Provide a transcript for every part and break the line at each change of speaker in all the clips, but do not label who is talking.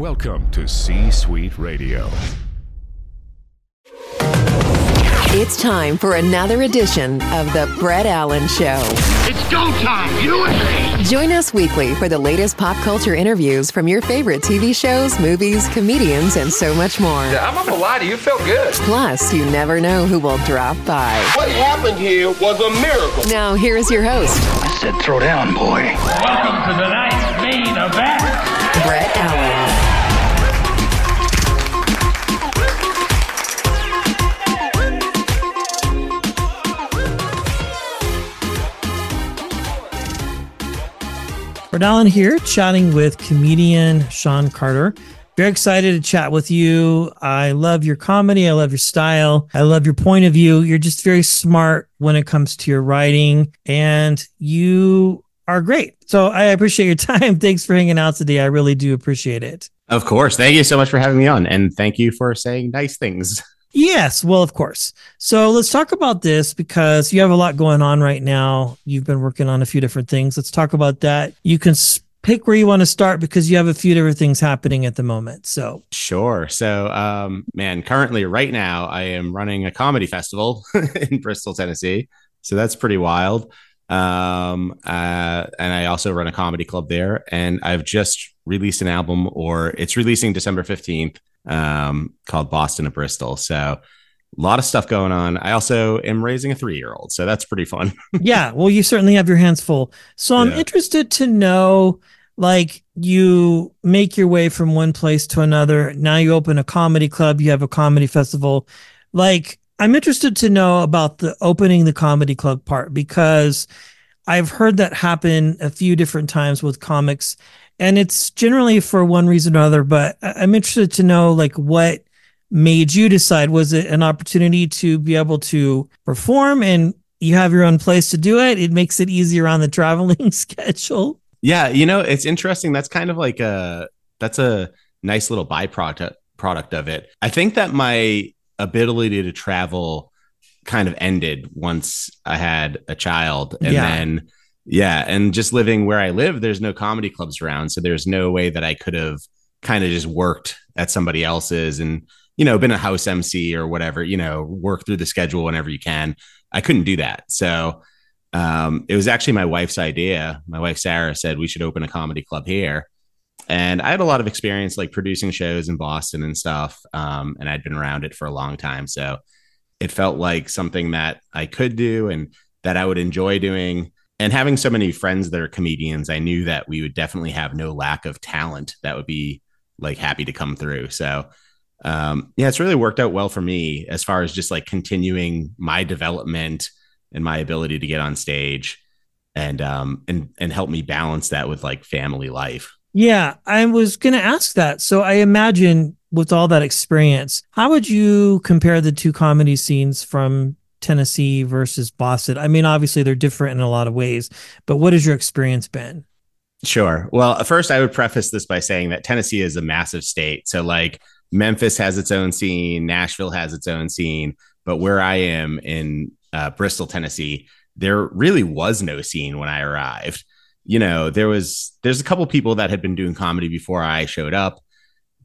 Welcome to C Suite Radio.
It's time for another edition of The Brett Allen Show.
It's go time, you and me.
Join us weekly for the latest pop culture interviews from your favorite TV shows, movies, comedians, and so much more.
I'm not gonna lie to you, felt good.
Plus, you never know who will drop by.
What happened here was a miracle.
Now, here is your host,
I said throw down, boy.
Welcome to the night's main event.
Brett Allen.
Allen here, chatting with comedian Shawn Carter. Very excited to chat with you. I love your comedy. I love your style. I love your point of view. You're just very smart when it comes to your writing, and you are great. So I appreciate your time. Thanks for hanging out today. I really do appreciate it.
Of course. Thank you so much for having me on. And thank you for saying nice things.
Yes, well, of course. So let's talk about this because you have a lot going on right now. You've been working on a few different things. Let's talk about that. You can pick where you want to start because you have a few different things happening at the moment. So,
Sure. So, um, man, currently, right now, I am running a comedy festival in Bristol, Tennessee. So that's pretty wild. Um, uh, and I also run a comedy club there. And I've just released an album, or it's releasing December 15th, um, called Boston to Bristol. So, a lot of stuff going on. I also am raising a three year old. So that's pretty fun.
yeah, well, you certainly have your hands full. So, I'm
Yeah.
interested to know like you make your way from one place to another. Now you open a comedy club, you have a comedy festival. Like, I'm interested to know about the opening the comedy club part because I've heard that happen a few different times with comics, and it's generally for one reason or other. But I'm interested to know like what made you decide was it an opportunity to be able to perform and you have your own place to do it it makes it easier on the traveling schedule
Yeah, you know, it's interesting. That's kind of like a that's a nice little byproduct product of it. I think that my ability to travel kind of ended once I had a child. And
Yeah.
then yeah, and just living where I live, there's no comedy clubs around. So there's no way that I could have kind of just worked at somebody else's and, you know, been a house MC or whatever, you know, work through the schedule whenever you can. I couldn't do that. So um, it was actually my wife's idea. My wife Sarah said we should open a comedy club here, and I had a lot of experience like producing shows in Boston and stuff, um, and I'd been around it for a long time, so it felt like something that I could do and that I would enjoy doing. And having so many friends that are comedians, I knew that we would definitely have no lack of talent that would be like happy to come through. So um, yeah, it's really worked out well for me as far as just like continuing my development and my ability to get on stage and um and and help me balance that with like family life.
yeah i was going to ask that so i imagine with all that experience how would you compare the two comedy scenes from tennessee versus boston i mean obviously they're different in a lot of ways but what has your experience been
Sure. Well, first I would preface this by saying that Tennessee is a massive state. So like Memphis has its own scene, Nashville has its own scene, but where I am in uh, Bristol, Tennessee, there really was no scene when I arrived. You know, there was there's a couple people that had been doing comedy before I showed up.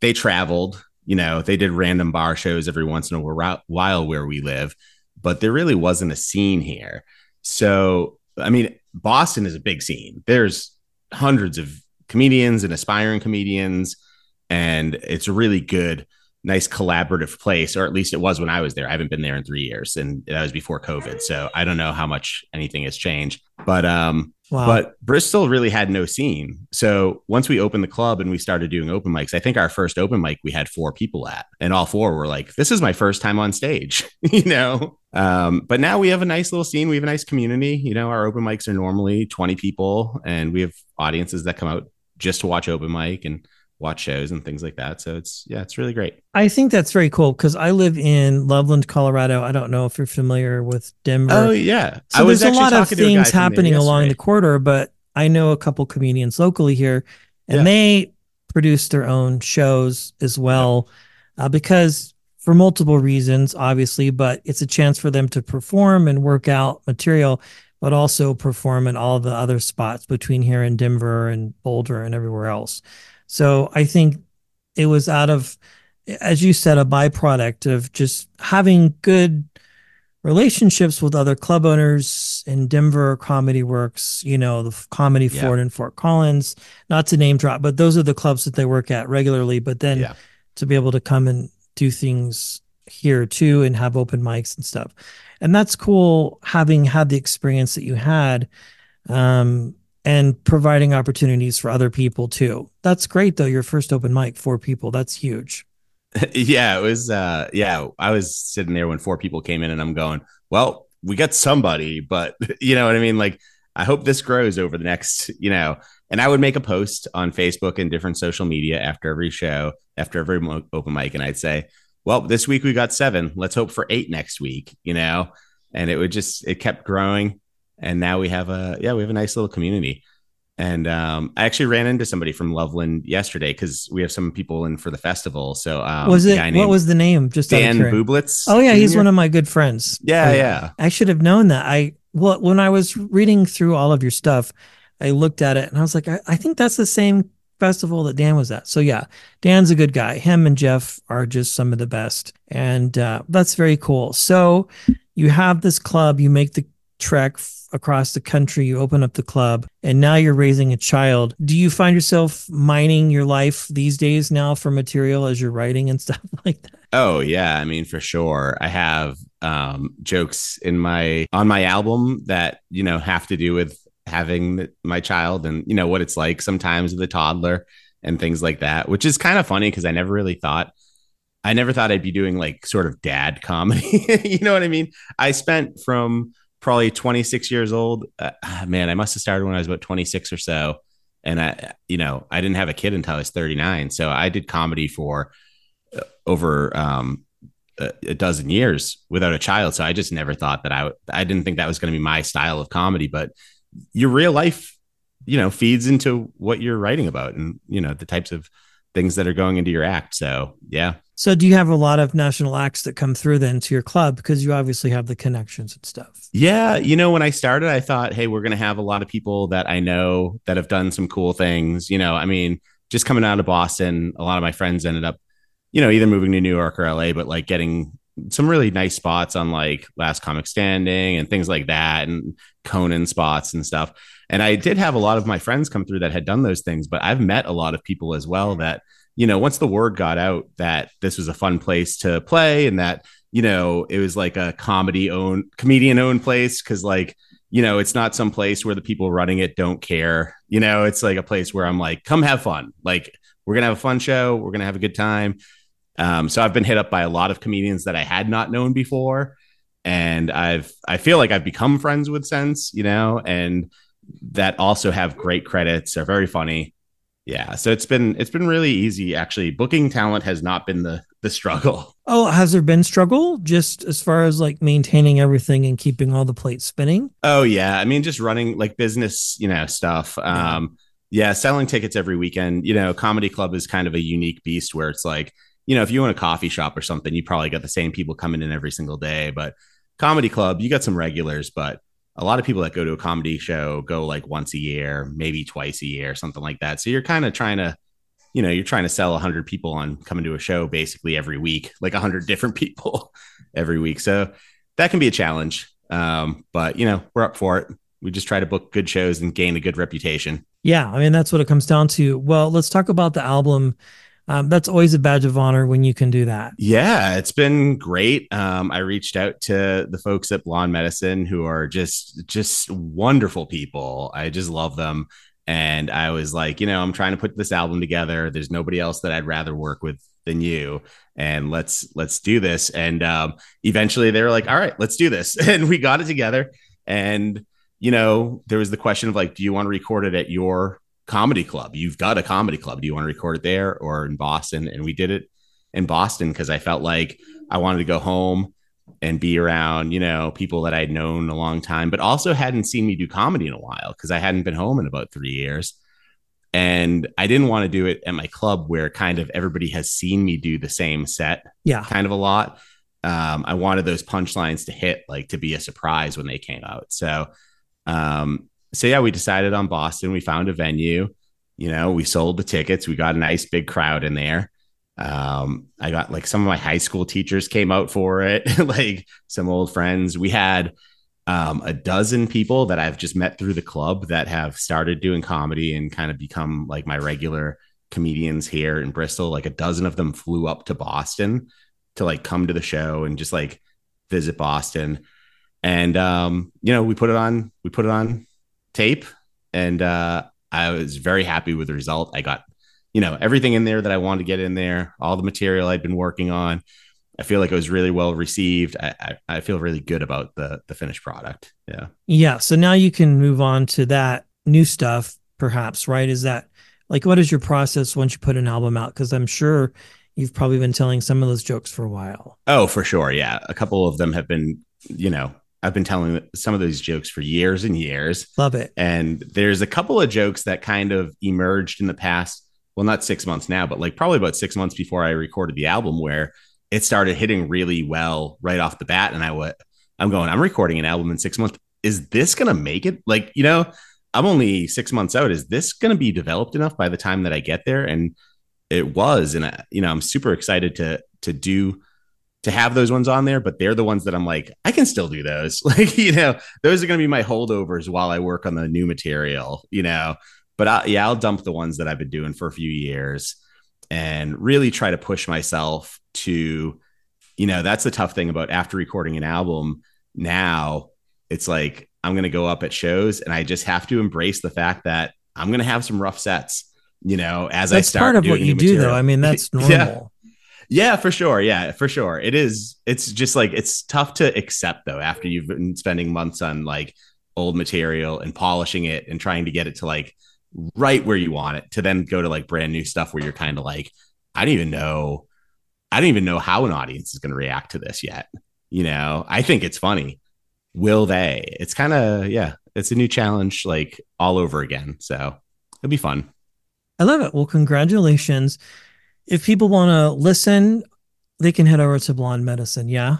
They traveled, you know, they did random bar shows every once in a while where we live, but there really wasn't a scene here. So, I mean, Boston is a big scene. There's hundreds of comedians and aspiring comedians, and it's a really good, nice collaborative place, or at least it was when I was there. I haven't been there in three years, and that was before COVID. So I don't know how much anything has changed. But um,
wow
but Bristol really had no scene. So once we opened the club and we started doing open mics, I think our first open mic we had four people at, and all four were like, "This is my first time on stage," you know. Um, but now we have a nice little scene. We have a nice community. You know, our open mics are normally twenty people, and we have audiences that come out just to watch open mic and watch shows and things like that. So it's yeah, it's really great.
I think that's very cool because I live in Loveland, Colorado. I don't know if you're familiar with Denver.
Oh yeah,
So there's a lot of
talking to a guy
things happening along the corridor, but I know a couple comedians locally here, and
Yeah.
they produce their own shows as well, uh, because for multiple reasons, obviously, but it's a chance for them to perform and work out material, but also perform in all the other spots between here and Denver and Boulder and everywhere else. So I think it was out of, as you said, a byproduct of just having good relationships with other club owners in Denver, Comedy Works, you know, the Comedy
Yeah.
Fort in Fort Collins, not to name drop, but those are the clubs that they work at regularly. But then
Yeah.
to be able to come and do things here too and have open mics and stuff. And that's cool having had the experience that you had um, and providing opportunities for other people too. That's great though. Your first open mic, for people, that's huge.
yeah, it was. Uh, yeah, I was sitting there when four people came in, and I'm going, well, we got somebody, but you know what I mean. Like, I hope this grows over the next, you know. And I would make a post on Facebook and different social media after every show, after every open mic, and I'd say, well, this week we got seven. Let's hope for eight next week, you know. And it would just, it kept growing, and now we have a, yeah, we have a nice little community. And um, I actually ran into somebody from Loveland yesterday because we have some people in for the festival. So um,
was it what was the name? Just
Dan. Bublitz?
Oh yeah, he's one of my good friends.
Yeah,
Oh,
yeah.
I should have known that. I well, when I was reading through all of your stuff, I looked at it and I was like, I, I think that's the same festival that Dan was at. So yeah, Dan's a good guy. Him and Jeff are just some of the best, and uh, that's very cool. So you have this club, you make the trek across the country, you open up the club, and now you're raising a child. Do you find yourself mining your life these days now for material as you're writing and stuff like that?
Oh yeah, I mean for sure. I have um, jokes in my on my album that you know have to do with having my child and you know what it's like sometimes with a toddler and things like that, which is kind of funny because I never really thought I never thought I'd be doing like sort of dad comedy. you know what I mean? I spent from probably 26 years old. Uh, man, I must have started when I was about 26 or so. And I, you know, I didn't have a kid until I was 39. So I did comedy for uh, over um, a, dozen years without a child. So I just never thought that I—I didn't think that was going to be my style of comedy. But your real life, you know, feeds into what you're writing about and, you know, the types of things that are going into your act. So yeah.
So do you have a lot of national acts that come through then to your club because you obviously have the connections and stuff?
Yeah, you know, when I started, I thought, hey, we're going to have a lot of people that I know that have done some cool things. You know, I mean, just coming out of Boston, a lot of my friends ended up, you know, either moving to New York or LA, but like getting some really nice spots on like Last Comic Standing and things like that, and Conan spots and stuff. And I did have a lot of my friends come through that had done those things, but I've met a lot of people as well that, you know, once the word got out that this was a fun place to play and that you know, it was like a comedy owned comedian owned place because like, you know, it's not some place where the people running it don't care. You know, it's like a place where I'm like, come have fun. Like, we're gonna have a fun show, we're gonna have a good time. Um, so I've been hit up by a lot of comedians that I had not known before. And I've I feel like I've become friends with Sense, you know, and that also have great credits, are very funny. Yeah. So it's been it's been really easy actually. Booking talent has not been the the struggle.
Oh, has there been struggle just as far as like maintaining everything and keeping all the plates spinning?
Oh yeah, I mean just running like business, you know, stuff. Um yeah, selling tickets every weekend. You know, comedy club is kind of a unique beast where it's like, you know, if you own a coffee shop or something, you probably got the same people coming in every single day, but comedy club, you got some regulars, but a lot of people that go to a comedy show go like once a year, maybe twice a year, something like that. So you're kind of trying to you know, you're trying to sell 100 people on coming to a show basically every week, like 100 different people every week. So that can be a challenge. Um, but, you know, we're up for it. We just try to book good shows and gain a good reputation.
Yeah, I mean that's what it comes down to. Well, let's talk about the album. Um, that's always a badge of honor when you can do that.
Yeah, it's been great. Um, I reached out to the folks at Blonde Medicine who are just just wonderful people. I just love them. And I was like, you know, I'm trying to put this album together. There's nobody else that I'd rather work with than you. And let's let's do this. And um, eventually they were like, all right, let's do this. And we got it together. And you know, there was the question of like, do you want to record it at your comedy club? You've got a comedy club. Do you want to record it there or in Boston? And we did it in Boston because I felt like I wanted to go home and be around, you know, people that I'd known a long time, but also hadn't seen me do comedy in a while because I hadn't been home in about three years. And I didn't want to do it at my club where kind of everybody has seen me do the same set
Yeah.
kind of a lot. Um, I wanted those punchlines to hit, like to be a surprise when they came out. So, um, so yeah, we decided on Boston. We found a venue. You know, we sold the tickets. We got a nice big crowd in there, Um, I got like some of my high school teachers came out for it, like some old friends. We had um, a dozen people that I've just met through the club that have started doing comedy and kind of become like my regular comedians here in Bristol. Like a dozen of them flew up to Boston to like come to the show and just like visit Boston. And um, you know, we put it on, we put it on tape, and uh, I was very happy with the result. I got you know, everything in there that I wanted to get in there, all the material I'd been working on. I feel like it was really well received. I, I, I feel really good about the the finished product. Yeah.
Yeah. So now you can move on to that new stuff, perhaps, right? Is that like what is your process once you put an album out? Because I'm sure you've probably been telling some of those jokes for a while.
Oh, for sure. Yeah. A couple of them have been, you know, I've been telling some of these jokes for years and years.
Love it.
And there's a couple of jokes that kind of emerged in the past well, not six months now, but like probably about six months before I recorded the album, where it started hitting really well right off the bat. And I went, I'm going, I'm recording an album in six months. Is this going to make it? Like, you know, I'm only six months out. Is this going to be developed enough by the time that I get there? And it was. And, I, you know, I'm super excited to, to do, to have those ones on there, but they're the ones that I'm like, I can still do those. Like, you know, those are going to be my holdovers while I work on the new material, you know, but I, yeah, I'll dump the ones that I've been doing for a few years and really try to push myself to, you know, that's the tough thing about after recording an album. Now it's like I'm going to go up at shows and I just have to embrace the fact that I'm going to have some rough sets, you know, as
that's
I start.
part of what you do, though. I mean, that's normal.
yeah. Yeah, for sure. Yeah, for sure. It is. It's just like it's tough to accept though after you've been spending months on like old material and polishing it and trying to get it to like right where you want it to then go to like brand new stuff where you're kind of like, I don't even know. I don't even know how an audience is going to react to this yet. You know, I think it's funny. Will they? It's kind of, yeah, it's a new challenge like all over again. So it'll be fun.
I love it. Well, congratulations. If people want to listen, they can head over to Blonde Medicine. Yeah.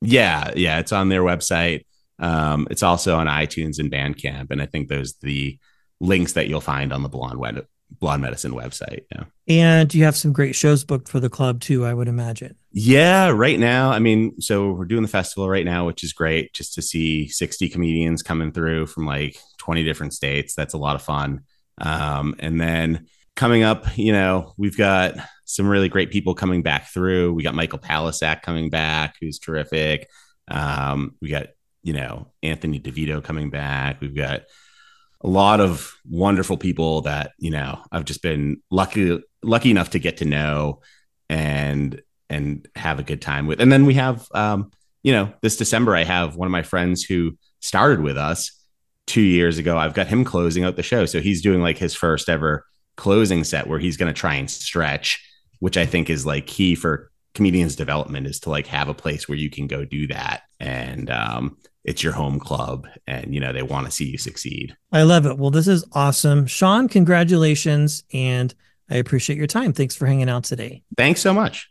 Yeah. Yeah. It's on their website. Um, it's also on iTunes and Bandcamp. And I think those the links that you'll find on the Blonde Wed- Blonde Medicine website. Yeah.
And you have some great shows booked for the club too, I would imagine.
Yeah, right now. I mean, so we're doing the festival right now, which is great just to see 60 comedians coming through from like 20 different states. That's a lot of fun. Um, and then coming up, you know, we've got some really great people coming back through. We got Michael Palascak coming back, who's terrific. Um, we got, you know, Anthony DeVito coming back. We've got a lot of wonderful people that you know I've just been lucky lucky enough to get to know and and have a good time with. And then we have um, you know this December I have one of my friends who started with us two years ago. I've got him closing out the show, so he's doing like his first ever closing set where he's going to try and stretch, which I think is like key for comedians development is to like have a place where you can go do that. And um, it's your home club and you know they want to see you succeed.
I love it. Well this is awesome. Shawn congratulations and i appreciate your time. Thanks for hanging out today.
Thanks so much